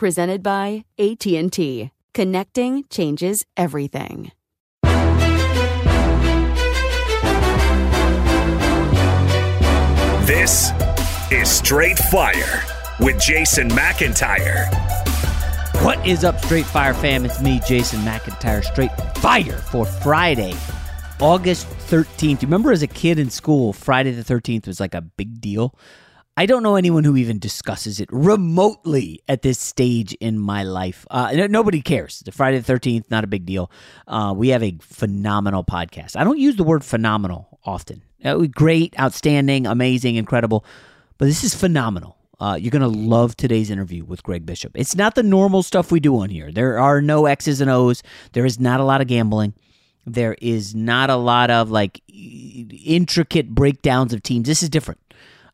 Presented by AT&T. Connecting changes everything. This is Straight Fire with Jason McIntyre. What is up, Straight Fire fam? It's me, Jason McIntyre, Straight Fire for Friday, August 13th. You remember as a kid in school, Friday the 13th was like a big deal? I don't know anyone who even discusses it remotely at this stage in my life. Uh, no- nobody cares. The Friday the 13th, not a big deal. Uh, we have a phenomenal podcast. I don't use the word phenomenal often. Great, outstanding, amazing, incredible. But this is phenomenal. Uh, you're going to love today's interview with Greg Bishop. It's not the normal stuff we do on here. There are no X's and O's. There is not a lot of gambling. There is not a lot of like intricate breakdowns of teams. This is different.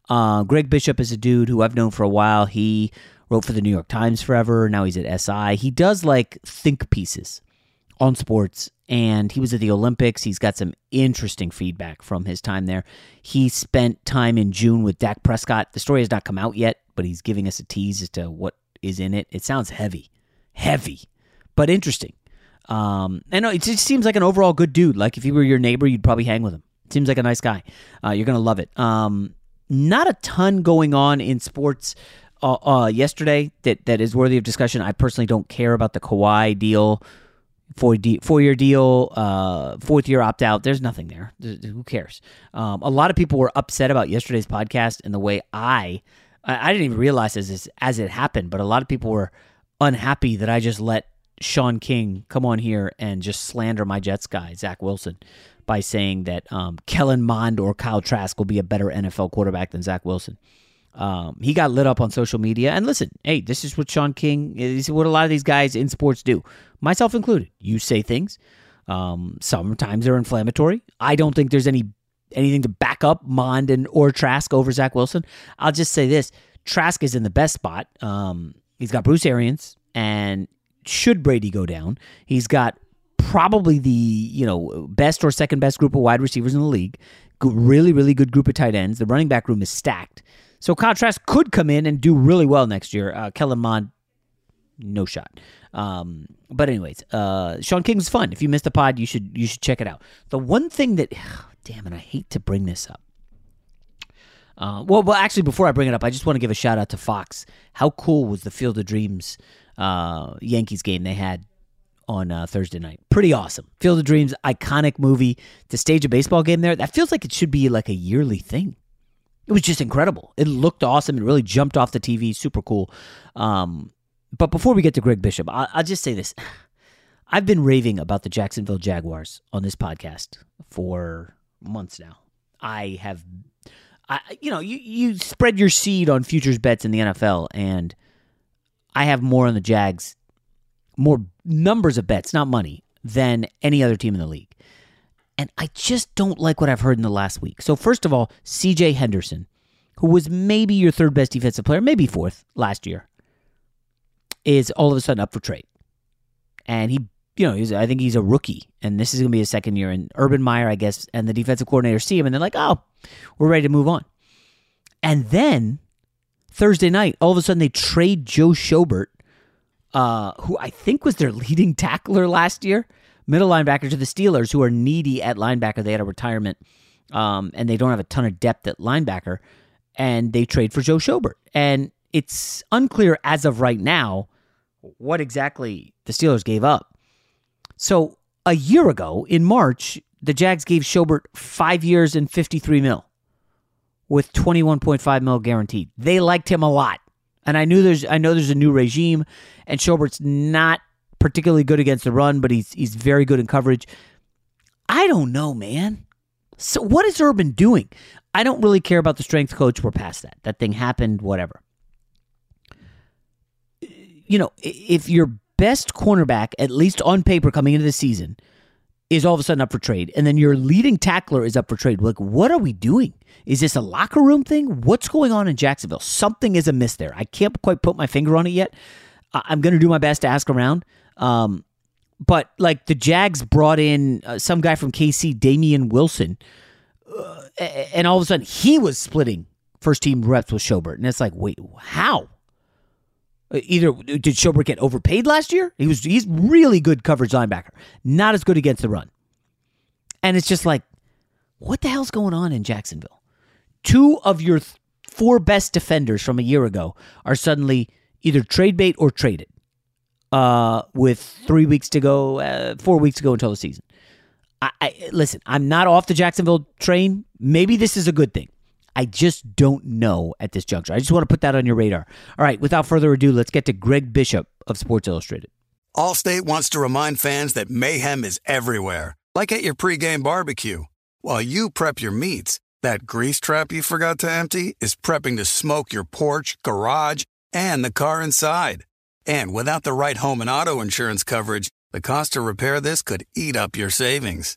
Uh, Greg Bishop is a dude who I've known for a while. He wrote for the New York Times forever. Now he's at SI. He does like think pieces on sports, and he was at the Olympics. He's got some interesting feedback from his time there. He spent time in June with Dak Prescott. The story has not come out yet, but he's giving us a tease as to what is in it. It sounds heavy, heavy, but interesting. Um, and it just seems like an overall good dude. Like if he were your neighbor, you'd probably hang with him. Seems like a nice guy. Uh, you're gonna love it. Um, not a ton going on in sports uh, uh, yesterday that, that is worthy of discussion. I personally don't care about the Kawhi deal, four, de- four year deal, uh, fourth year opt out. There's nothing there. Th- Who cares? Um, a lot of people were upset about yesterday's podcast and the way I, I, I didn't even realize as, as it happened, but a lot of people were unhappy that I just let Sean King come on here and just slander my Jets guy, Zach Wilson, by saying that um, Kellen Mond or Kyle Trask will be a better NFL quarterback than Zach Wilson. Um, he got lit up on social media. And listen, hey, this is what Sean King is what a lot of these guys in sports do, myself included. You say things. Um, sometimes they're inflammatory. I don't think there's any anything to back up Mond and or Trask over Zach Wilson. I'll just say this: Trask is in the best spot. Um, he's got Bruce Arians, and should Brady go down, he's got probably the you know best or second best group of wide receivers in the league. Really, really good group of tight ends. The running back room is stacked. So Trask could come in and do really well next year. Uh, Kellen Mond, no shot. Um, but anyways, uh, Sean King's fun. If you missed the pod, you should you should check it out. The one thing that, damn it, I hate to bring this up. Uh, well, well, actually, before I bring it up, I just want to give a shout out to Fox. How cool was the Field of Dreams uh, Yankees game they had on uh, Thursday night? Pretty awesome. Field of Dreams, iconic movie. To stage a baseball game there, that feels like it should be like a yearly thing. It was just incredible. It looked awesome. It really jumped off the TV. Super cool. Um, but before we get to Greg Bishop, I- I'll just say this. I've been raving about the Jacksonville Jaguars on this podcast for months now. I have, I you know, you you spread your seed on futures bets in the NFL, and I have more on the Jags, more numbers of bets, not money, than any other team in the league. And I just don't like what I've heard in the last week. So first of all, C.J. Henderson, who was maybe your third best defensive player, maybe fourth last year, is all of a sudden up for trade, and he you know, I think he's a rookie, and this is going to be his second year. And Urban Meyer, I guess, and the defensive coordinator see him, and they're like, "Oh, we're ready to move on." And then Thursday night, all of a sudden, they trade Joe Schobert, uh, who I think was their leading tackler last year, middle linebacker to the Steelers, who are needy at linebacker. They had a retirement, um, and they don't have a ton of depth at linebacker, and they trade for Joe Schobert, and it's unclear as of right now what exactly the Steelers gave up. So a year ago in March, the Jags gave Schobert five years and 53 mil with 21.5 mil guaranteed. They liked him a lot. And I knew there's I know there's a new regime and Schobert's not particularly good against the run, but he's he's very good in coverage. I don't know, man. So what is Urban doing? I don't really care about the strength coach. We're past that. That thing happened, whatever. You know, if you're best cornerback, at least on paper coming into the season, is all of a sudden up for trade, and then your leading tackler is up for trade. Like, what are we doing? Is this a locker room thing? What's going on in Jacksonville? Something is amiss there. I can't quite put my finger on it yet. I'm going to do my best to ask around. Um, but like the Jags brought in uh, some guy from KC, Damien Wilson, uh, and all of a sudden he was splitting first team reps with Schobert, and it's like, wait, how? Either did Schobert get overpaid last year? He was he's really good coverage linebacker, not as good against the run. And it's just like, what the hell's going on in Jacksonville? Two of your th- four best defenders from a year ago are suddenly either trade bait or traded. Uh, with three weeks to go, uh, four weeks to go until the season. I, I listen. I'm not off the Jacksonville train. Maybe this is a good thing. I just don't know at this juncture. I just want to put that on your radar. All right, without further ado, let's get to Greg Bishop of Sports Illustrated. Allstate wants to remind fans that mayhem is everywhere, like at your pregame barbecue. While you prep your meats, that grease trap you forgot to empty is prepping to smoke your porch, garage, and the car inside. And without the right home and auto insurance coverage, the cost to repair this could eat up your savings.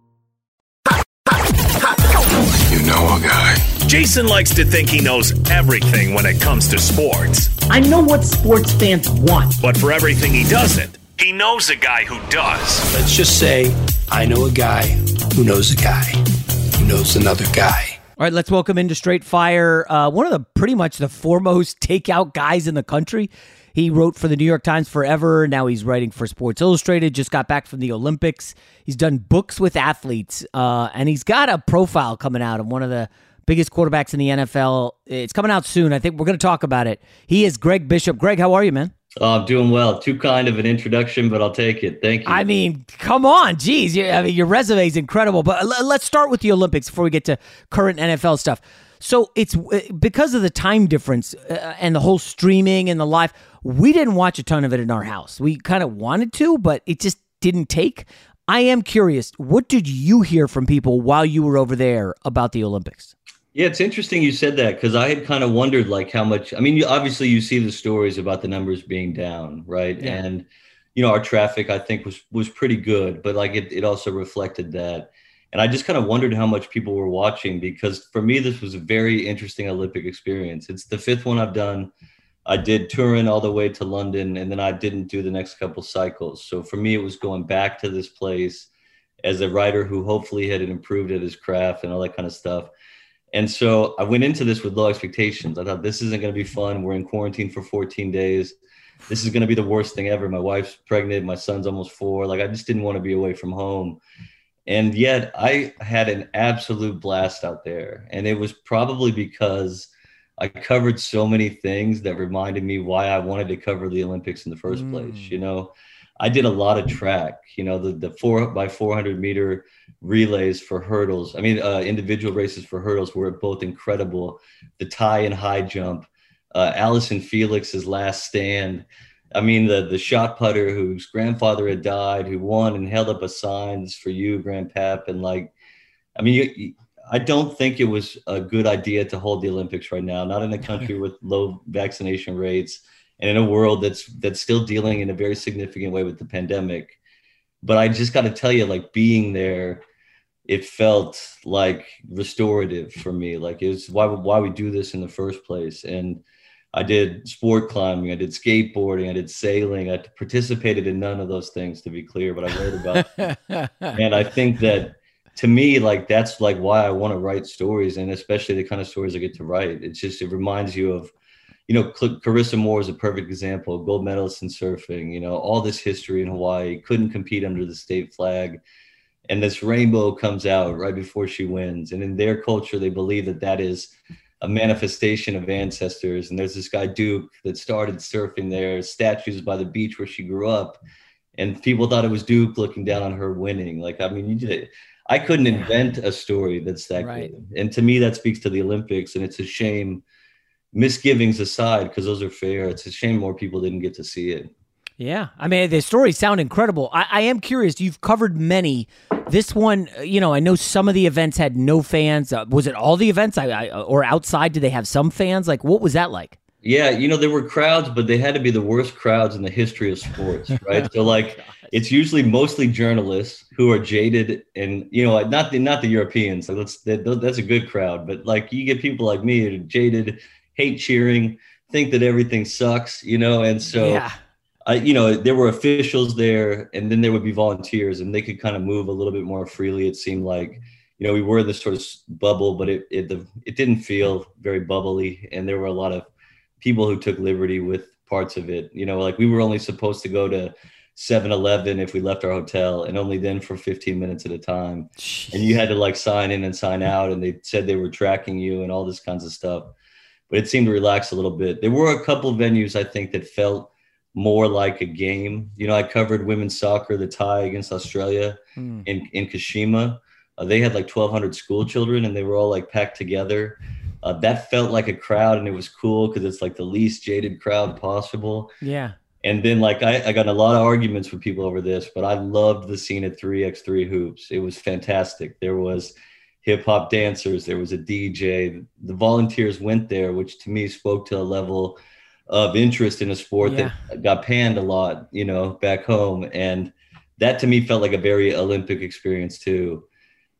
You know a guy. Jason likes to think he knows everything when it comes to sports. I know what sports fans want. But for everything he doesn't, he knows a guy who does. Let's just say I know a guy who knows a guy who knows another guy. All right, let's welcome into Straight Fire uh, one of the pretty much the foremost takeout guys in the country. He wrote for the New York Times forever. Now he's writing for Sports Illustrated. Just got back from the Olympics. He's done books with athletes, uh, and he's got a profile coming out of one of the biggest quarterbacks in the NFL. It's coming out soon. I think we're going to talk about it. He is Greg Bishop. Greg, how are you, man? Oh, I'm doing well. Too kind of an introduction, but I'll take it. Thank you. I mean, come on, geez. I mean, your resume is incredible. But let's start with the Olympics before we get to current NFL stuff. So it's uh, because of the time difference uh, and the whole streaming and the live. We didn't watch a ton of it in our house. We kind of wanted to, but it just didn't take. I am curious. What did you hear from people while you were over there about the Olympics? Yeah, it's interesting you said that because I had kind of wondered like how much. I mean, you, obviously you see the stories about the numbers being down, right? Yeah. And you know our traffic I think was was pretty good, but like it, it also reflected that. And I just kind of wondered how much people were watching because for me, this was a very interesting Olympic experience. It's the fifth one I've done. I did Turin all the way to London, and then I didn't do the next couple cycles. So for me, it was going back to this place as a writer who hopefully had improved at his craft and all that kind of stuff. And so I went into this with low expectations. I thought this isn't going to be fun. We're in quarantine for 14 days. This is going to be the worst thing ever. My wife's pregnant. My son's almost four. Like I just didn't want to be away from home. And yet I had an absolute blast out there. And it was probably because I covered so many things that reminded me why I wanted to cover the Olympics in the first mm. place. You know, I did a lot of track, you know, the, the four by 400 meter relays for hurdles. I mean, uh, individual races for hurdles were both incredible. The tie and high jump, uh, Allyson Felix's last stand. I mean, the the shot putter whose grandfather had died, who won and held up a sign for you, Grandpap, and like, I mean, you, I don't think it was a good idea to hold the Olympics right now. Not in a country with low vaccination rates, and in a world that's that's still dealing in a very significant way with the pandemic. But I just got to tell you, like being there, it felt like restorative for me. Like it was why why we do this in the first place, and I did sport climbing, I did skateboarding, I did sailing. I participated in none of those things, to be clear, but I wrote about. and I think that to me, like that's like why I want to write stories, and especially the kind of stories I get to write. It's just it reminds you of, you know, Carissa Moore is a perfect example, gold medalist in surfing. You know, all this history in Hawaii, couldn't compete under the state flag, and this rainbow comes out right before she wins. And in their culture, they believe that that is a manifestation of ancestors. And there's this guy Duke that started surfing there, statues by the beach where she grew up, and people thought it was Duke looking down on her winning. Like, I mean, you did. I couldn't invent a story that's that right. good. And to me, that speaks to the Olympics, and it's a shame. Misgivings aside, because those are fair. It's a shame more people didn't get to see it. Yeah, I mean the stories sound incredible. I, I, am curious. You've covered many. This one, you know, I know some of the events had no fans. Uh, was it all the events? I, I, or outside, did they have some fans? Like, what was that like? Yeah, you know, there were crowds, but they had to be the worst crowds in the history of sports, right? so, like, it's usually mostly journalists who are jaded, and you know, not the not the Europeans. So that's that, that's a good crowd, but like, you get people like me, jaded, hate cheering, think that everything sucks, you know, and so. Yeah I, you know, there were officials there, and then there would be volunteers, and they could kind of move a little bit more freely. It seemed like, you know, we were in this sort of bubble, but it it the, it didn't feel very bubbly, and there were a lot of people who took liberty with parts of it. You know, like we were only supposed to go to 7-Eleven if we left our hotel, and only then for 15 minutes at a time. And you had to like sign in and sign out, and they said they were tracking you and all this kinds of stuff. But it seemed to relax a little bit. There were a couple venues I think that felt more like a game. You know, I covered women's soccer, the tie against Australia mm. in in Kashima. Uh, they had like 1,200 school children, and they were all like packed together. Uh, that felt like a crowd, and it was cool because it's like the least jaded crowd possible. Yeah. And then like I, I got a lot of arguments with people over this, but I loved the scene at 3x3 hoops. It was fantastic. There was hip hop dancers, there was a DJ. The volunteers went there, which to me spoke to a level of interest in a sport yeah. that got panned a lot, you know, back home. And that to me felt like a very Olympic experience too.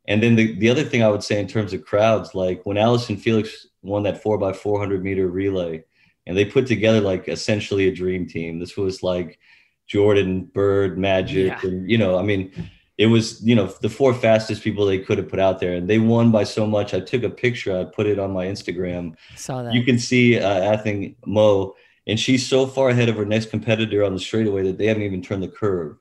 And then the, the other thing I would say in terms of crowds, like when Allyson Felix won that four by 400 meter relay, and they put together like essentially a dream team. This was like Jordan, Bird, Magic, yeah. and you know, I mean, it was you know the four fastest people they could have put out there, and they won by so much. I took a picture, I put it on my Instagram. Saw that. You can see uh, Athing Mu and she's so far ahead of her next competitor on the straightaway that they haven't even turned the curve.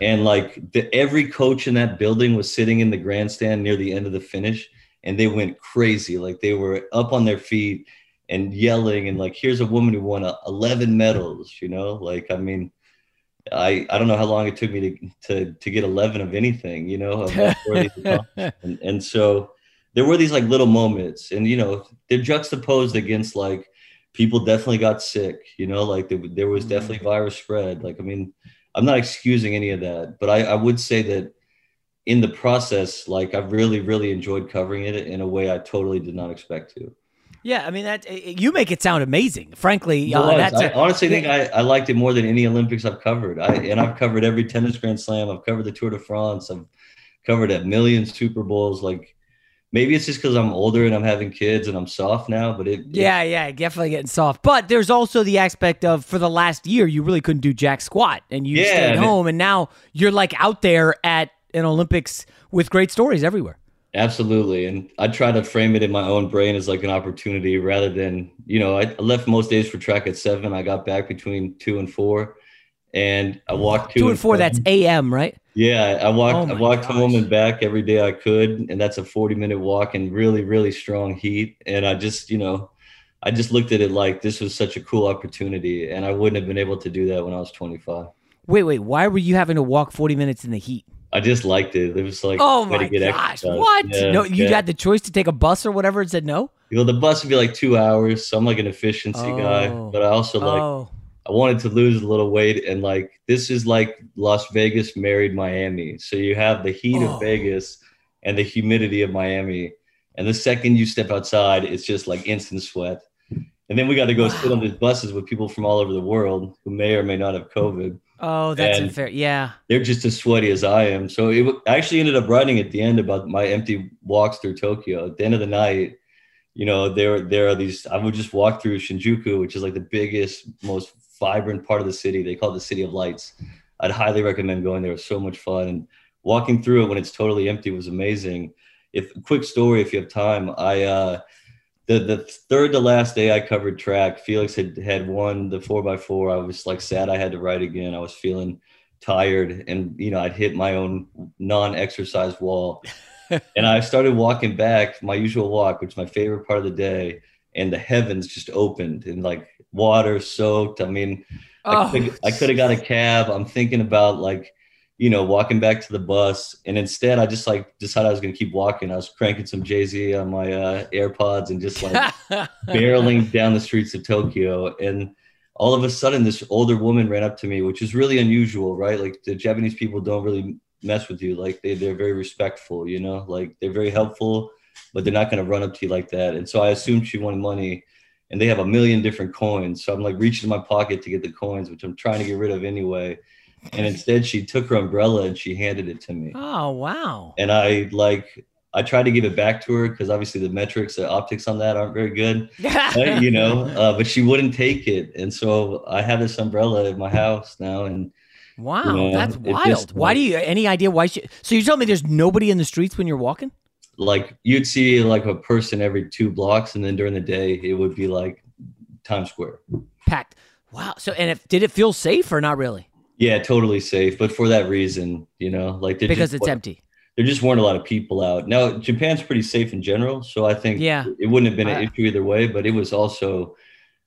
And like the, every coach in that building was sitting in the grandstand near the end of the finish, and they went crazy. Like they were up on their feet and yelling, and like, here's a woman who won 11 medals. You know, like I mean, I I don't know how long it took me to to to get 11 of anything. You know, and, and so there were these like little moments, and you know, they're juxtaposed against like people definitely got sick you know like there, there was definitely mm-hmm. virus spread like i mean i'm not excusing any of that but I, I would say that in the process like i've really really enjoyed covering it in a way i totally did not expect to yeah, I mean that you make it sound amazing. Frankly, uh, that's I honestly think I, I liked it more than any Olympics I've covered. I and I've covered every tennis Grand Slam. I've covered the Tour de France. I've covered a million Super Bowls. Like maybe it's just because I'm older and I'm having kids and I'm soft now, but it. Yeah, it, yeah, definitely getting soft. But there's also the aspect of for the last year, you really couldn't do jack squat and you yeah, stayed home, and now you're like out there at an Olympics with great stories everywhere. Absolutely. And I try to frame it in my own brain as like an opportunity rather than, you know, I left most days for track at seven. I got back between two and four and I walked two, two and four. That's AM, right? Yeah, I walked. Oh I walked gosh. home and back every day I could, and that's a forty-minute walk in really, really strong heat. And I just, you know, I just looked at it like this was such a cool opportunity, and I wouldn't have been able to do that when I was twenty-five. Wait, wait. Why were you having to walk forty minutes in the heat? I just liked it. It was like, oh my gosh, exercise. what? Yeah, no, you yeah. had the choice to take a bus or whatever. It said no. You know, the bus would be like two hours, so I'm like an efficiency oh. guy, but I also like. Oh I wanted to lose a little weight and like this is like Las Vegas married Miami. So you have the heat oh. of Vegas and the humidity of Miami. And the second you step outside, it's just like instant sweat. And then we got to go wow. sit on these buses with people from all over the world who may or may not have COVID. Oh, that's and unfair. Yeah. They're just as sweaty as I am. So it I actually ended up writing at the end about my empty walks through Tokyo. At the end of the night, you know, there there are these. I would just walk through Shinjuku, which is like the biggest, most vibrant part of the city. They call it the City of Lights. I'd highly recommend going there. It was so much fun. And walking through it when it's totally empty was amazing. If quick story, if you have time, I uh, the the third to last day I covered track, Felix had had won the four by four. I was like sad I had to ride again. I was feeling tired, and you know I'd hit my own non-exercise wall. and I started walking back my usual walk, which is my favorite part of the day. And the heavens just opened and like water soaked. I mean, oh. I could have got a cab. I'm thinking about like, you know, walking back to the bus. And instead I just like decided I was going to keep walking. I was cranking some Jay Z on my uh, AirPods and just like barreling down the streets of Tokyo. And all of a sudden this older woman ran up to me, which is really unusual, right? Like the Japanese people don't really mess with you. Like they, they're very respectful, you know, like they're very helpful, but they're not going to run up to you like that. And so I assumed she wanted money and they have a million different coins. So I'm like reaching in my pocket to get the coins, which I'm trying to get rid of anyway. And instead she took her umbrella and she handed it to me. Oh, wow. And I like, I tried to give it back to her because obviously the metrics, the optics on that aren't very good, right? you know. Uh, but she wouldn't take it, and so I have this umbrella in my house now, and Wow, you know, that's wild. Why do you any idea why she So you tell me there's nobody in the streets when you're walking? like you'd see like a person every two blocks, and then during the day it would be like Times Square. Packed. Wow. So and if did it feel safe or not really? Yeah, totally safe, but for that reason, you know, like Because just it's empty. There just weren't a lot of people out. Now Japan's pretty safe in general, so I think Yeah. it wouldn't have been an I- issue either way. But it was also,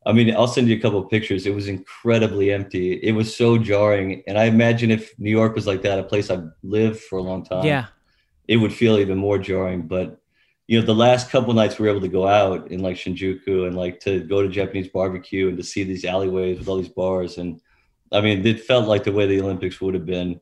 I mean, I'll send you a couple of pictures. It was incredibly empty. It was so jarring, and I imagine if New York was like that, a place I've lived for a long time, Yeah. it would feel even more jarring. But you know, the last couple nights we were able to go out in like Shinjuku and like to go to Japanese barbecue and to see these alleyways with all these bars. And I mean, it felt like the way the Olympics would have been,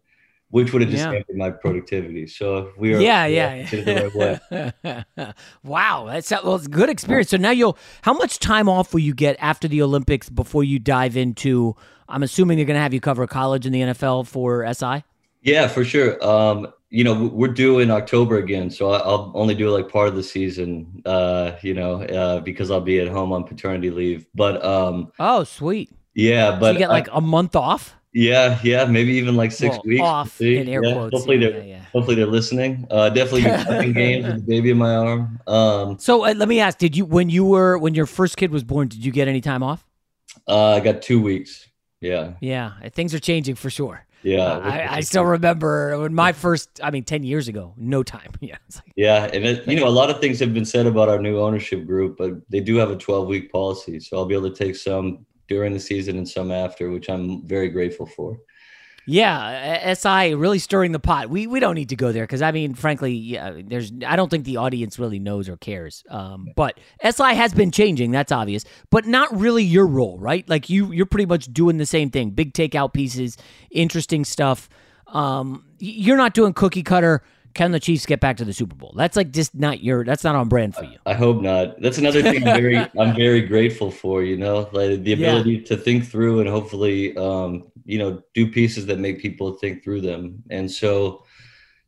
which would have just Yeah. my productivity. So if we are, yeah, yeah. did it the right wow, that's well, it's a good experience. So now you'll. How much time off will you get after the Olympics before you dive into? I'm assuming they're going to have you cover college and the NFL for SI. Yeah, for sure. Um, you know, we're due in October again, so I'll only do like part of the season, uh, you know, uh, because I'll be at home on paternity leave. But um, Oh, sweet. Yeah, So but you get like a month off. Yeah, yeah, maybe even like six Well, weeks. off in air Yeah, quotes, Hopefully yeah, they're yeah, hopefully they're listening. Uh, definitely watching games with the baby in my arm. Um, So uh, let me ask: Did you when you were when your first kid was born? Did you get any time off? uh, I got two weeks. Yeah, Yeah, things are changing for sure. yeah, Uh, I, I still remember when my first. I mean, ten years ago. No time. Yeah. Like, yeah, and it, you know a lot of things have been said about our new ownership group, but they do have a 12 week policy, so I'll be able to take some during the season and some after, which I'm very grateful for. Yeah, SI really stirring the pot. We we don't need to go there because I mean, frankly, yeah, there's I don't think the audience really knows or cares. Um, but SI has been changing, that's obvious, but not really your role, right? Like you you're pretty much doing the same thing. Big takeout pieces, interesting stuff. Um, you're not doing cookie cutter. Can the Chiefs get back to the Super Bowl? That's like just not your. That's not on brand for you. I hope not. That's another thing I'm very I'm very grateful for, you know, like the Yeah. ability to think through and hopefully um, you know, do pieces that make people think through them. And so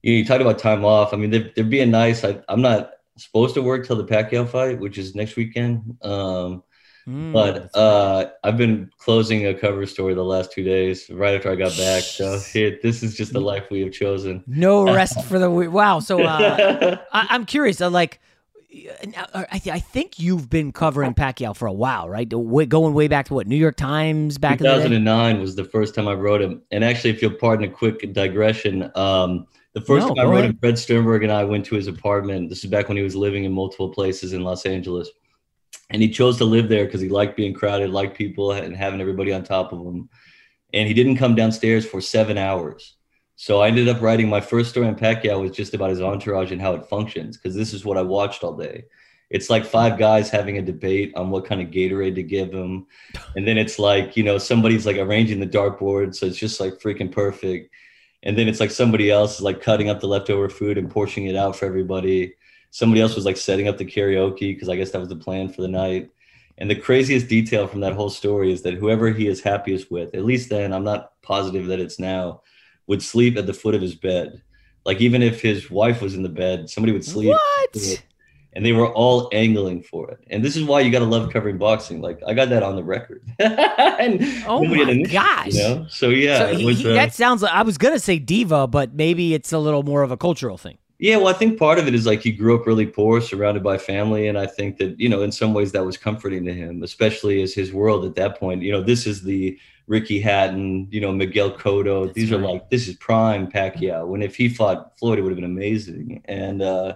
you, know, you talked about time off. I mean, they're, they're being nice. I, I'm not supposed to work till the Pacquiao fight, which is next weekend. Um, Mm, but uh, I've been closing a cover story the last two days, right after I got back. So here, this is just the life we have chosen. No rest for the week. Wow. So uh, I, I'm curious. Uh, like, uh, I, th- I think you've been covering Pacquiao for a while, right? Going way back to what New York Times back in the 2009 was the first time I wrote him. And actually, if you'll pardon a quick digression, um, the first No, time I wrote ahead. him, Fred Sternburg and I went to his apartment. This is back when he was living in multiple places in Los Angeles. And he chose to live there because he liked being crowded, liked people, and having everybody on top of him. And he didn't come downstairs for seven hours. So I ended up writing my first story on Pacquiao was just about his entourage and how it functions because this is what I watched all day. It's like five guys having a debate on what kind of Gatorade to give him, and then it's like you know somebody's like arranging the dartboard, so it's just like freaking perfect. And then it's like somebody else is like cutting up the leftover food and portioning it out for everybody. Somebody else was like setting up the karaoke because I guess that was the plan for the night. And the craziest detail from that whole story is that whoever he is happiest with, at least then, I'm not positive that it's now, would sleep at the foot of his bed. Like even if his wife was in the bed, somebody would sleep. What? And they were all angling for it. And this is why you got to love covering boxing. Like I got that on the record. and Oh my gosh. You know? So yeah, So he- was, he- uh, that sounds like I was gonna say diva, but maybe it's a little more of a cultural thing. Yeah, well, I think part of it is like he grew up really poor, surrounded by family, and I think that you know, in some ways, that was comforting to him, especially as his world at that point. You know, this is the Ricky Hatton, you know, Miguel Cotto. These are like this is prime Pacquiao. When if he fought Floyd, it would have been amazing. And uh,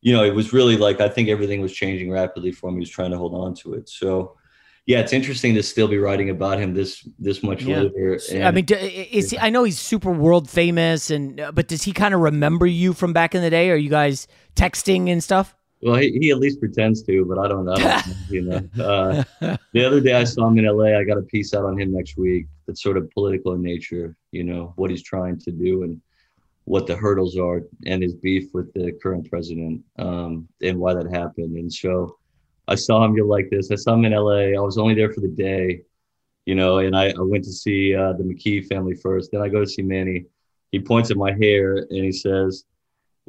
you know, it was really like I think everything was changing rapidly for him. He was trying to hold on to it. So. Yeah, it's interesting to still be writing about him this this much Yeah. later. I mean, is he, I know he's super world famous, and uh, but does he kind of remember you from back in the day? Are you guys texting and stuff? Well, he, he at least pretends to, but I don't know. I don't know, you know. Uh, the other day I saw him in LA. I got a piece out on him next week that's sort of political in nature, you know, what he's trying to do and what the hurdles are and his beef with the current president um, and why that happened. And so I saw him get like this. I saw him in LA. I was only there for the day, you know, and I, I went to see uh, the McKee family first. Then I go to see Manny. He points at my hair and he says,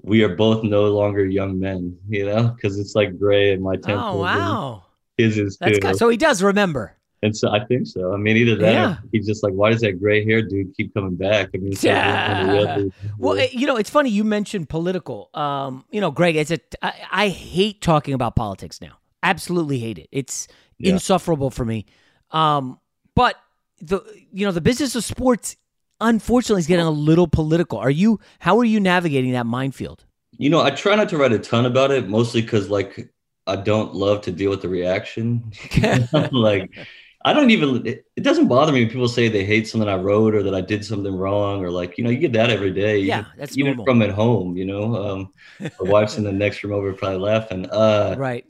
we are both no longer young men, you know, because it's like gray in my temple. Oh wow, his is that's too. good. So he does remember. And so I think so. I mean, either that, Yeah. or he's just like, why does that gray hair dude keep coming back? I mean, it's like one or the Yeah. Well, you know, it's funny you mentioned political. Um, you know, Greg, it's a I, I hate talking about politics now. Absolutely hate it. It's Yeah. insufferable for me. Um, but the you know the business of sports, unfortunately, is getting a little political. Are you? How are you navigating that minefield? You know, I try not to write a ton about it, mostly because like I don't love to deal with the reaction. like I don't even. It, it doesn't bother me when people say they hate something I wrote or that I did something wrong or like you know you get that every day. Yeah, even, that's even normal. from at home. You know, um, my wife's in the next room over, probably laughing. Uh, right.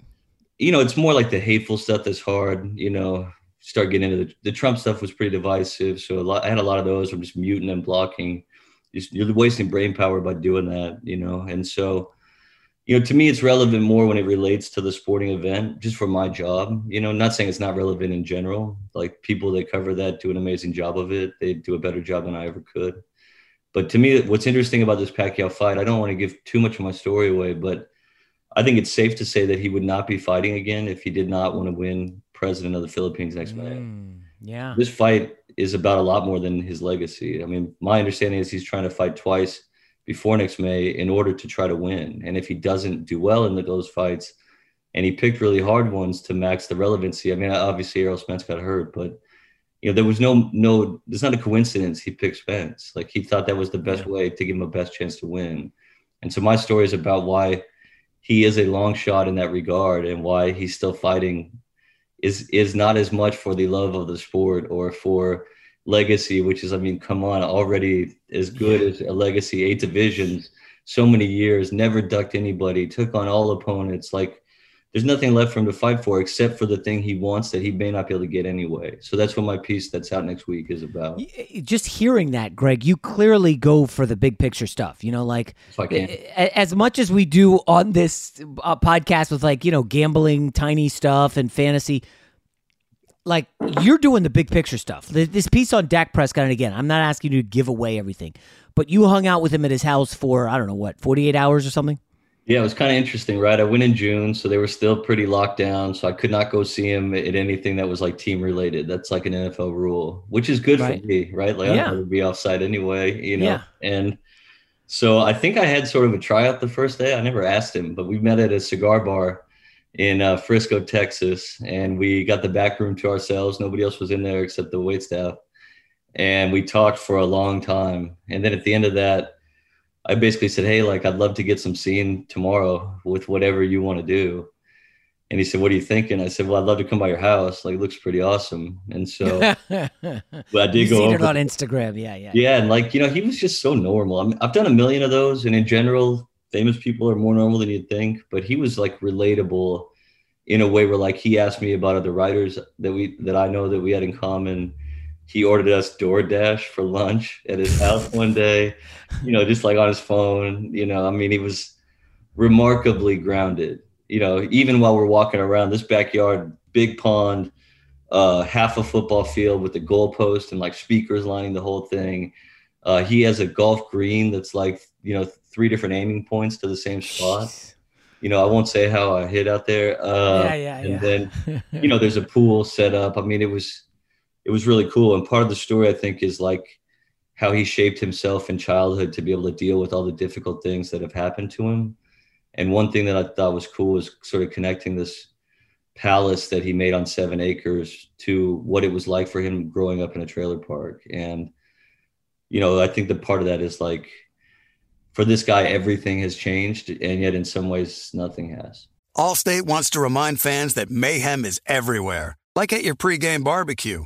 You know, it's more like the hateful stuff that's hard. You know, start getting into the, the Trump stuff was pretty divisive. So a lot, I had a lot of those. I'm just muting and blocking. Just, you're wasting brain power by doing that. You know, and so you know, to me, it's relevant more when it relates to the sporting event, just for my job. You know, not saying it's not relevant in general. Like people that cover that do an amazing job of it. They do a better job than I ever could. But to me, what's interesting about this Pacquiao fight, I don't want to give too much of my story away, but I think it's safe to say that he would not be fighting again if he did not want to win president of the Philippines next May. Mm, yeah. This fight is about a lot more than his legacy. I mean, my understanding is he's trying to fight twice before next May in order to try to win. And if he doesn't do well in the those fights, and he picked really hard ones to max the relevancy. I mean, obviously Errol Spence got hurt, but you know, there was no no. It's not a coincidence he picked Spence. Like he thought that was the best way to give him a best chance to win. And so my story is about why he is a long shot in that regard, and why he's still fighting is is not as much for the love of the sport or for legacy, which is, I mean, come on, already as good as a legacy, eight divisions, so many years, never ducked anybody, took on all opponents. Like there's nothing left for him to fight for except for the thing he wants that he may not be able to get anyway. So that's what my piece that's out next week is about. Eh, just hearing that, Greg, you clearly go for the big picture stuff. You know, like can. a- as much as we do on this uh, podcast with like you know gambling, tiny stuff, and fantasy. Like you're doing the big picture stuff. This piece on Dak Prescott, and again, I'm not asking you to give away everything, but you hung out with him at his house for I don't know what, 48 hours or something. Yeah, it was kind of interesting, right? I went in June, so they were still pretty locked down. So I could not go see him at anything that was like team related. That's like an NFL rule, which is good Right. for me, right? Like Yeah. I would be offside anyway, you know. Yeah. And so I think I had sort of a tryout the first day. I never asked him, but we met at a cigar bar in uh, Frisco, Texas, and we got the back room to ourselves. Nobody else was in there except the wait staff, and we talked for a long time. And then at the end of that, I basically said, "Hey, like I'd love to get some scene tomorrow with whatever you want to do." And he said, "What are you thinking?" I said, "Well, I'd love to come by your house. Like, it looks pretty awesome." And so Well, I did go seen it on Instagram. Yeah, yeah. yeah, and like you know, he was just so normal. I mean, I've done a million of those, and in general, famous people are more normal than you'd think. But he was like relatable in a way where like he asked me about other writers that we that I know that we had in common. He ordered us DoorDash for lunch at his house one day, you know, just like on his phone. You know, I mean, he was remarkably grounded. You know, even while we're walking around this backyard, big pond, uh, half a football field with the goalpost and like speakers lining the whole thing. Uh, he has a golf green that's like you know three different aiming points to the same spot. You know, I won't say how I hit out there. Uh, Yeah, yeah, and yeah. then you know, there's a pool set up. I mean, it was it was really cool. And part of the story, I think, is like how he shaped himself in childhood to be able to deal with all the difficult things that have happened to him. And one thing that I thought was cool was sort of connecting this palace that he made on seven acres to what it was like for him growing up in a trailer park. And, you know, I think the part of that is like, for this guy, everything has changed, and yet in some ways, nothing has. Allstate wants to remind fans that mayhem is everywhere, like at your pregame barbecue.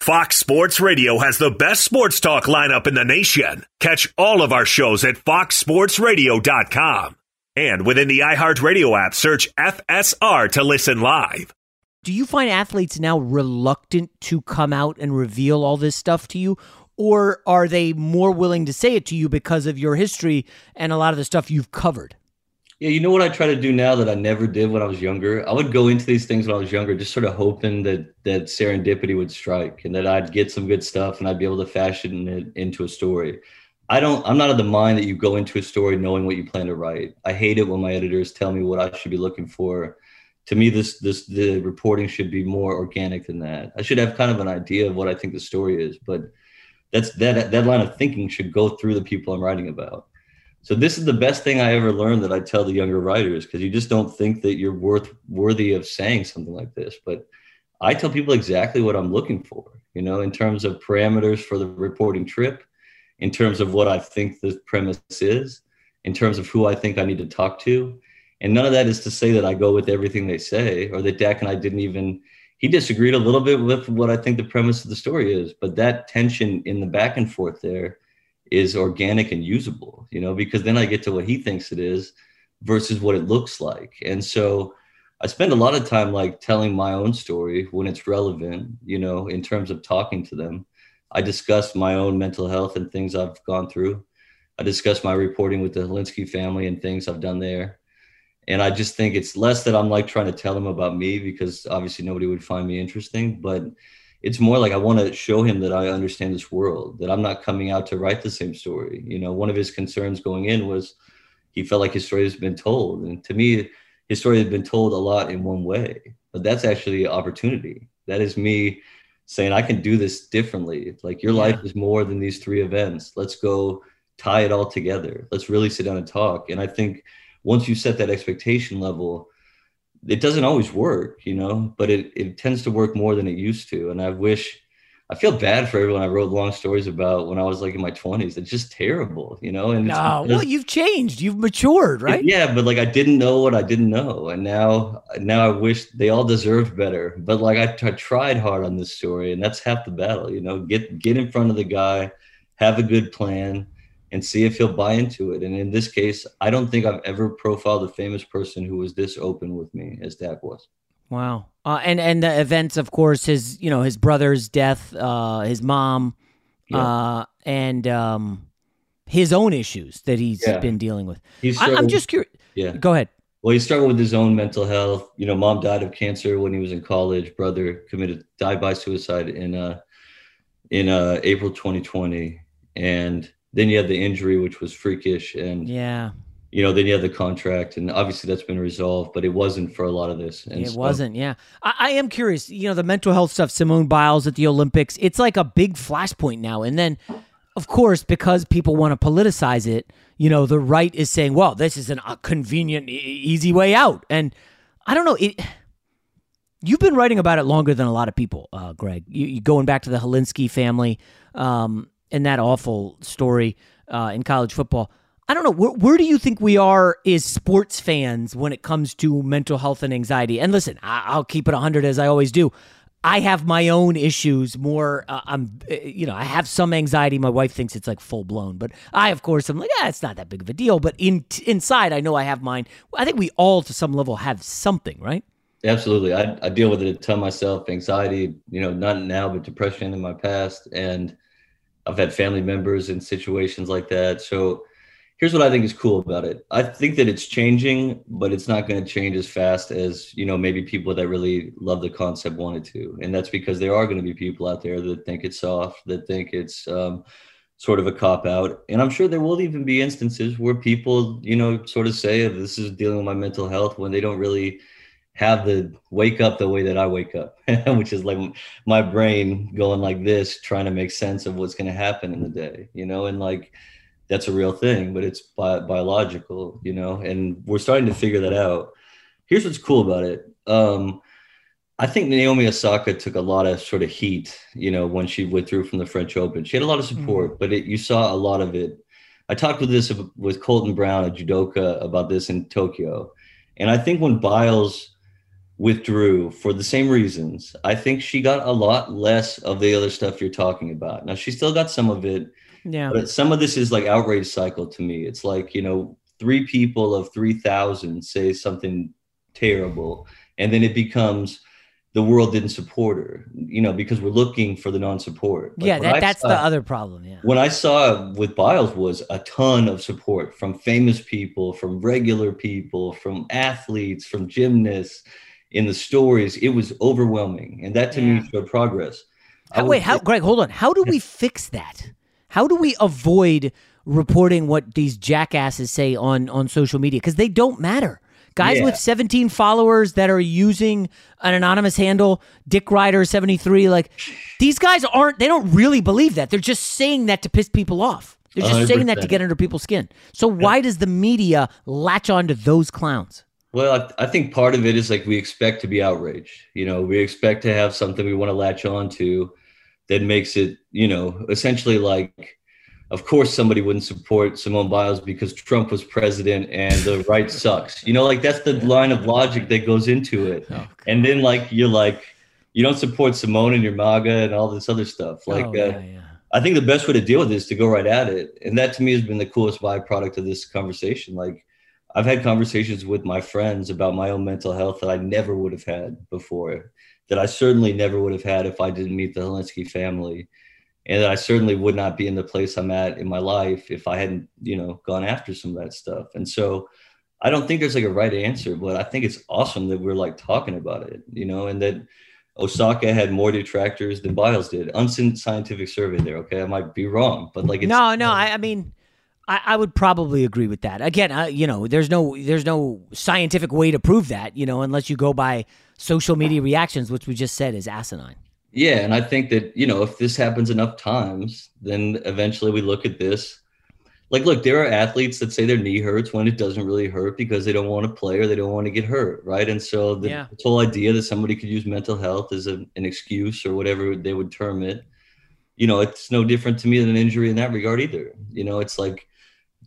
Fox Sports Radio has the best sports talk lineup in the nation. Catch all of our shows at foxsportsradio.com. And within the iHeartRadio app, search FSR to listen live. Do you find athletes now reluctant to come out and reveal all this stuff to you? Or are they more willing to say it to you because of your history and a lot of the stuff you've covered? Yeah, you know what I try to do now that I never did when I was younger? I would go into these things when I was younger, just sort of hoping that that serendipity would strike and that I'd get some good stuff and I'd be able to fashion it into a story. I don't I'm not of the mind that you go into a story knowing what you plan to write. I hate it when my editors tell me what I should be looking for. To me, this this the reporting should be more organic than that. I should have kind of an idea of what I think the story is, but that's that that line of thinking should go through the people I'm writing about. So this is the best thing I ever learned that I tell the younger writers because you just don't think that you're worth worthy of saying something like this. But I tell people exactly what I'm looking for, you know, in terms of parameters for the reporting trip, in terms of what I think the premise is, in terms of who I think I need to talk to. And none of that is to say that I go with everything they say or that Dak and I didn't even he disagreed a little bit with what I think the premise of the story is, but that tension in the back and forth there is organic and usable, you know, because then I get to what he thinks it is versus what it looks like. And so I spend a lot of time like telling my own story when it's relevant, you know, in terms of talking to them. I discuss my own mental health and things I've gone through. I discuss my reporting with the Hilinski family and things I've done there. And I just think it's less that I'm like trying to tell them about me because obviously nobody would find me interesting, but it's more like I want to show him that I understand this world, that I'm not coming out to write the same story. You know, one of his concerns going in was he felt like his story has been told. And to me, his story has been told a lot in one way, but that's actually opportunity. That is me saying, I can do this differently. Like your yeah. life is more than these three events. Let's go tie it all together. Let's really sit down and talk. And I think once you set that expectation level, it doesn't always work, you know, but it, it tends to work more than it used to. And I wish I feel bad for everyone I wrote long stories about when I was like in my twenties. It's just terrible, you know. And no, well, you've changed, you've matured, right? Yeah, but like I didn't know what I didn't know, and now now I wish they all deserved better. But like I, I tried hard on this story, and that's half the battle, you know. Get get in front of the guy, have a good plan, and see if he'll buy into it. And in this case, I don't think I've ever profiled a famous person who was this open with me as Dak was. Wow. Uh, and and the events, of course, his you know his brother's death, uh, his mom, Yeah. uh, and um, his own issues that he's Yeah. been dealing with. He's I, I'm just curious. Yeah. Go ahead. Well, he struggled with his own mental health. You know, mom died of cancer when he was in college. Brother committed died by suicide in uh in uh April 2020, and then you had the injury, which was freakish, and Yeah. you know, then you had the contract, and obviously that's been resolved, but it wasn't for a lot of this. And it so- wasn't. Yeah, I, I am curious. You know, the mental health stuff. Simone Biles at the Olympics. It's like a big flashpoint now. And then, of course, because people want to politicize it, you know, the right is saying, "Well, this is an, a convenient, e- easy way out." And I don't know. It. You've been writing about it longer than a lot of people, uh, Greg. You, you going back to the Hilinski family um, and that awful story uh, in college football. I don't know. Where, where do you think we are as sports fans when it comes to mental health and anxiety? And listen, I, I'll keep it 100 as I always do. I have my own issues more. Uh, I'm, uh, you know, I have some anxiety. My wife thinks it's like full blown, but I, of course, I'm like, yeah, it's not that big of a deal. But in inside, I know I have mine. I think we all, to some level, have something, right? Absolutely. I, I deal with it a ton myself, anxiety, you know, not now, but depression in my past. And I've had family members in situations like that. So here's what I think is cool about it. I think that it's changing, but it's not going to change as fast as, you know, maybe people that really love the concept wanted to. And that's because there are going to be people out there that think it's soft, that think it's um, sort of a cop out. And I'm sure there will even be instances where people, you know, sort of say, this is dealing with my mental health when they don't really have the wake up the way that I wake up, which is like my brain going like this, trying to make sense of what's going to happen in the day, you know, and like that's a real thing, but it's bi- biological, you know, and we're starting to figure that out. Here's what's cool about it. Um, I think Naomi Osaka took a lot of sort of heat, you know, when she withdrew from the French Open. She had a lot of support, but it, you saw a lot of it. I talked with this with Colton Brown, a judoka, about this in Tokyo, and I think when Biles withdrew for the same reasons. I think she got a lot less of the other stuff you're talking about. Now she still got some of it, Yeah. but some of this is like outrage cycle to me. It's like, you know, three people of 3,000 say something terrible, and then it becomes the world didn't support her, you know, because we're looking for the non-support. Like, yeah, that, that's saw- the other problem. Yeah. what I saw with Biles was a ton of support from famous people, from regular people, from athletes, from gymnasts in the stories. It was overwhelming. And that to me showed progress. I How, wait, how, Greg, hold on. How do we fix that? How do we avoid reporting what these jackasses say on on social media? Because they don't matter. Guys Yeah. with 17 followers that are using an anonymous handle, Dick Rider 73, like these guys aren't. They don't really believe that. They're just saying that to piss people off. They're just saying that to get under people's skin. So why does the media latch on to those clowns? Well, I, I think part of it is like we expect to be outraged. You know, we expect to have something we want to latch on to that makes it, you know, essentially like, of course, somebody wouldn't support Simone Biles because Trump was president and the right sucks. You know, like that's the line of logic that goes into it. and then, like, you're like, you don't support Simone and your MAGA and all this other stuff. Like, Oh, uh, yeah, yeah. I think the best way to deal with this is to go right at it. And that to me has been the coolest byproduct of this conversation. Like I've had conversations with my friends about my own mental health that I never would have had before, that I certainly never would have had if I didn't meet the Hilinski family. And that I certainly would not be in the place I'm at in my life if I hadn't, you know, gone after some of that stuff. And so I don't think there's like a right answer, but I think it's awesome that we're like talking about it, you know, and that Osaka had more detractors than Biles did. Unscientific survey there. Okay, I might be wrong, but like it's no, no. I, I mean, I, I would probably agree with that. Again, you know, there's no there's no scientific way to prove that, you know, unless you go by social media reactions, which we just said is asinine. Yeah, and I think that you know if this happens enough times, then eventually we look at this. Like, look, there are athletes that say their knee hurts when it doesn't really hurt because they don't want to play or they don't want to get hurt, right? And so the Yeah. whole idea that somebody could use mental health as a, an excuse or whatever they would term it, you know, it's no different to me than an injury in that regard either. You know, it's like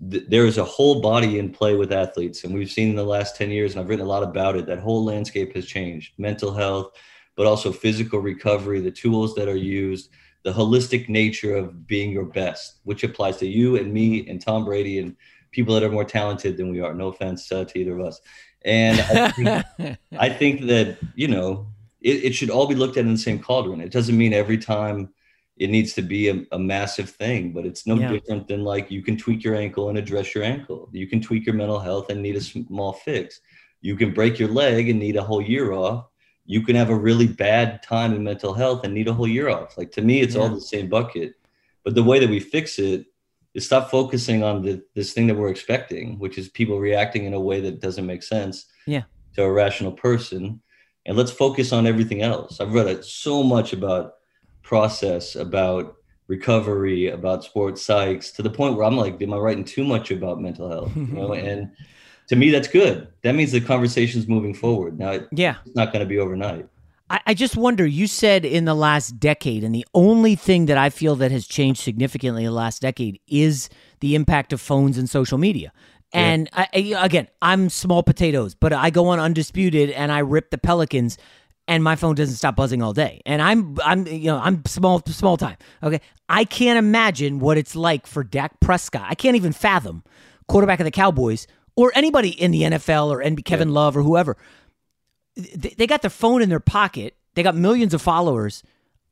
th- there is a whole body in play with athletes, and we've seen in the last ten years, and I've written a lot about it. That whole landscape has changed. Mental health, but also physical recovery, the tools that are used, the holistic nature of being your best, which applies to you and me and Tom Brady and people that are more talented than we are. No offense uh, to either of us. And I think, I think that, you know, it, it, should all be looked at in the same cauldron. It doesn't mean every time it needs to be a, a massive thing, but it's no yeah. different than like you can tweak your ankle and address your ankle. You can tweak your mental health and need a small fix. You can break your leg and need a whole year off. You can have a really bad time in mental health and need a whole year off. Like to me, it's yeah. all the same bucket. But the way that we fix it is stop focusing on the, this thing that we're expecting, which is people reacting in a way that doesn't make sense yeah. to a rational person. And let's focus on everything else. I've read so much about process, about recovery, about sports psychs, to the point where I'm like, am I writing too much about mental health? You know, and to me, that's good. That means the conversation's moving forward. Now, yeah, it's not going to be overnight. I, I just wonder. You said in the last decade, and the only thing that I feel that has changed significantly in the last decade is the impact of phones and social media. And yeah. I, again, I'm small potatoes, but I go on undisputed and I rip the Pelicans, and my phone doesn't stop buzzing all day. And I'm, I'm, you know, I'm small, small time. Okay, I can't imagine what it's like for Dak Prescott. I can't even fathom quarterback of the Cowboys or anybody in the NFL or Kevin yeah. Love or whoever they got their phone in their pocket. They got millions of followers.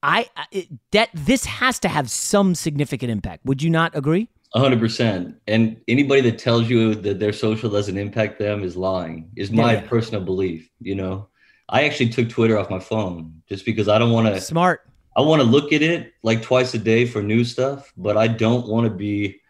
I it, that this has to have some significant impact. Would you not agree? hundred percent. And anybody that tells you that their social doesn't impact them is lying. Is my yeah. personal belief. You know, I actually took Twitter off my phone just because I don't want to. Smart. I want to look at it like twice a day for new stuff, but I don't want to be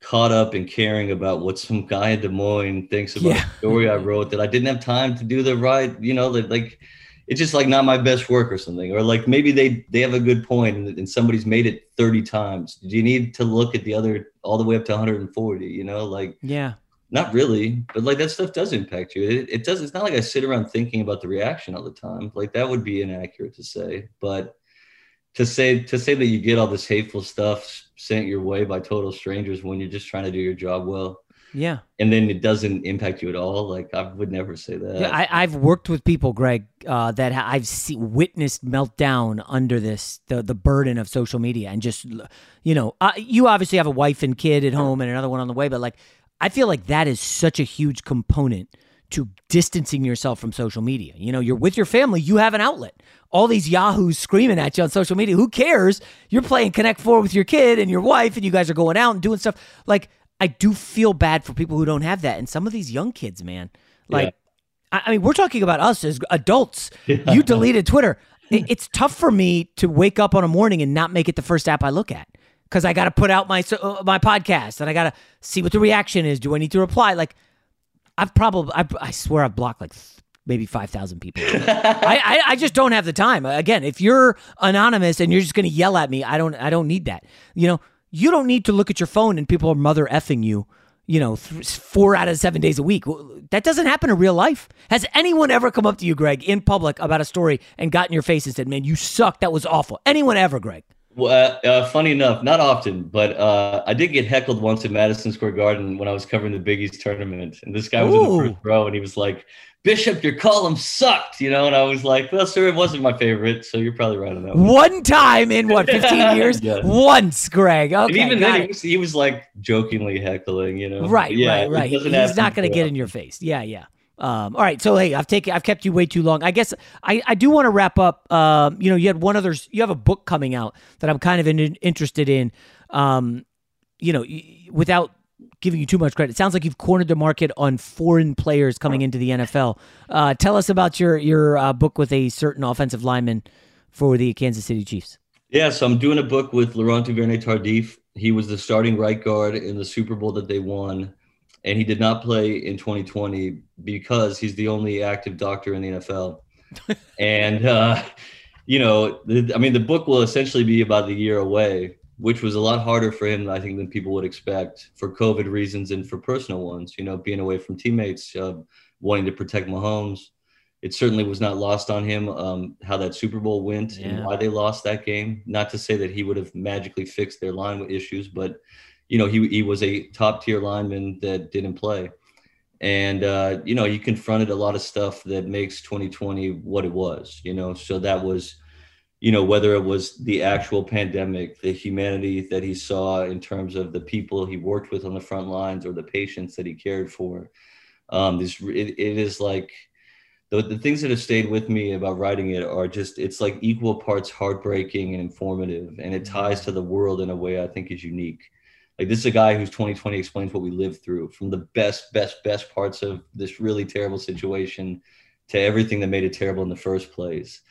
caught up in caring about what some guy in Des Moines thinks about yeah. the story I wrote that I didn't have time to do the right, you know, that like it's just like not my best work or something. Or like maybe they they have a good point and, and somebody's made it 30 times. Do you need to look at the other all the way up to 140? You know, like yeah. Not really, but like that stuff does impact you. It, it does. It's not like I sit around thinking about the reaction all the time. Like that would be inaccurate to say. But to say to say that you get all this hateful stuff sent your way by total strangers when you're just trying to do your job well yeah and then it doesn't impact you at all like i would never say that yeah, I, have worked with people greg uh, that i've see, witnessed meltdown under this the, the burden of social media and just you know uh, you obviously have a wife and kid at home and another one on the way but like i feel like that is such a huge component to distancing yourself from social media. You know, you're with your family, you have an outlet. All these yahoos screaming at you on social media, who cares? You're playing Connect Four with your kid and your wife, and you guys are going out and doing stuff. Like, I do feel bad for people who don't have that. And some of these young kids, man, like, yeah. I, mean, we're talking about us as adults. Yeah. You deleted Twitter. it's tough for me to wake up on a morning and not make it the first app I look at because I got to put out my uh, my podcast and I got to see what the reaction is. Do I need to reply? Like, I've probably, I, I swear I've blocked like maybe 5,000 people. I, I, I, just don't have the time. Again, if you're anonymous and you're just going to yell at me, I don't, I don't need that. You know, you don't need to look at your phone and people are mother effing you, you know, th- four out of seven days a week. That doesn't happen in real life. Has anyone ever come up to you, Greg, in public about a story and got in your face and said, man, you suck. That was awful. Anyone ever, Greg? Well, uh, uh, funny enough, not often, but uh, I did get heckled once in Madison Square Garden when I was covering the Big East tournament, and this guy was Ooh. in the first row, and he was like, "Bishop, your column sucked," you know, and I was like, "Well, sir, it wasn't my favorite, so you're probably right on that." One, one time in what 15 years? yes. Once, Greg. Okay, and even then, he was, he was, like jokingly heckling, you know. Right, yeah, right, right. He's not going to get in your face. Yeah, yeah. Um, all right, so hey, I've taken, I've kept you way too long. I guess I, I do want to wrap up. Um, you know, you had one other, you have a book coming out that I'm kind of in, interested in. Um, you know, without giving you too much credit, it sounds like you've cornered the market on foreign players coming into the NFL. Uh, tell us about your your uh, book with a certain offensive lineman for the Kansas City Chiefs. Yeah, so I'm doing a book with Laurent Duvernay Tardif. He was the starting right guard in the Super Bowl that they won and he did not play in 2020 because he's the only active doctor in the NFL. and uh, you know, the, I mean, the book will essentially be about the year away, which was a lot harder for him, I think, than people would expect for COVID reasons and for personal ones. You know, being away from teammates, uh, wanting to protect Mahomes. It certainly was not lost on him um, how that Super Bowl went yeah. and why they lost that game. Not to say that he would have magically fixed their line issues, but you know, he, he was a top tier lineman that didn't play. And, uh, you know, he confronted a lot of stuff that makes 2020 what it was, you know, so that was you know, whether it was the actual pandemic, the humanity that he saw in terms of the people he worked with on the front lines or the patients that he cared for. Um, this it, it is like the, the things that have stayed with me about writing it are just it's like equal parts heartbreaking and informative, and it ties to the world in a way I think is unique. Like this is a guy who's 2020 explains what we lived through from the best, best, best parts of this really terrible situation to everything that made it terrible in the first place.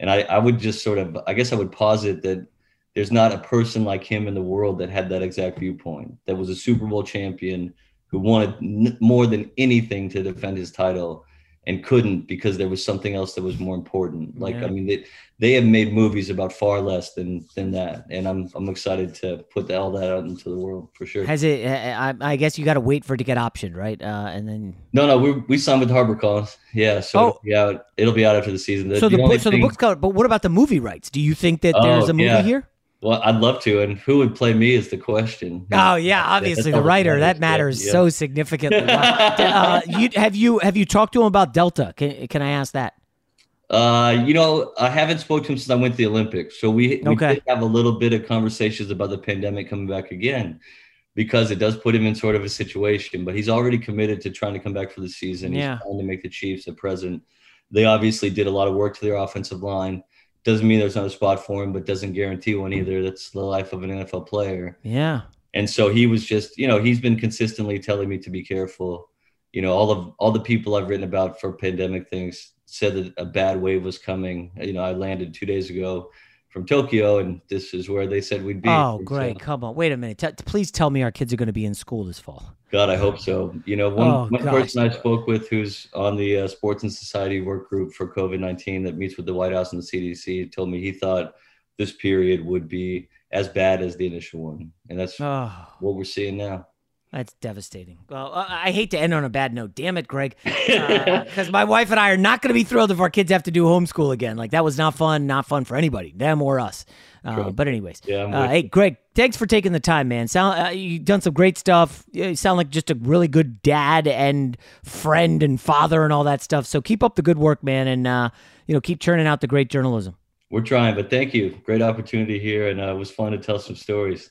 And I, I would just sort of, I guess I would posit that there's not a person like him in the world that had that exact viewpoint, that was a Super Bowl champion who wanted more than anything to defend his title and couldn't because there was something else that was more important. Like, Yeah. I mean, they, they have made movies about far less than than that. And I'm, I'm excited to put all that out into the world for sure. Has it? I, I guess you got to wait for it to get optioned, right? Uh, and then no, no, we, we signed with HarperCollins. Yeah. So Oh. it'll, be out, it'll be out after the season. so the, only book, so the book's covered. But what about the movie rights? Do you think that there's Oh, a movie yeah. here? Well, I'd love to. And who would play me is the question. Oh yeah, obviously the writer that matters so significantly. uh, you, have you have you talked to him about Delta? Can can I ask that? Uh, you know, I haven't spoken to him since I went to the Olympics. So we, we Okay. did have a little bit of conversations about the pandemic coming back again because it does put him in sort of a situation, but he's already committed to trying to come back for the season. Yeah. He's trying to make the Chiefs a present. They obviously did a lot of work to their offensive line. Doesn't mean there's not a spot for him, but doesn't guarantee one either. That's the life of an NFL player. Yeah. And so he was just, you know, he's been consistently telling me to be careful. You know, all of all the people I've written about for pandemic things said that a bad wave was coming. You know, I landed two days ago from Tokyo, and this is where they said we'd be. Oh, great! so- Come on, wait a minute. T- please tell me our kids are going to be in school this fall. God, I hope so. You know, one, Oh, one gosh. person I spoke with who's on the uh, Sports and Society work group for COVID 19 that meets with the White House and the CDC told me he thought this period would be as bad as the initial one. And that's Oh. what we're seeing now. That's devastating. Well, I I hate to end on a bad note. Damn it, Greg. Because my wife and I are not going to be thrilled if our kids have to do homeschool again. Like, that was not fun, not fun for anybody, them or us. Uh, but, anyways. Yeah, uh, hey, Greg, thanks for taking the time, man. Sound uh, You've done some great stuff. You sound like just a really good dad and friend and father and all that stuff. So keep up the good work, man. And, uh, you know, keep churning out the great journalism. We're trying, but thank you. Great opportunity here, and uh, it was fun to tell some stories.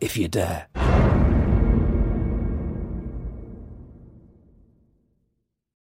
if you dare.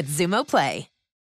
with Xumo Play.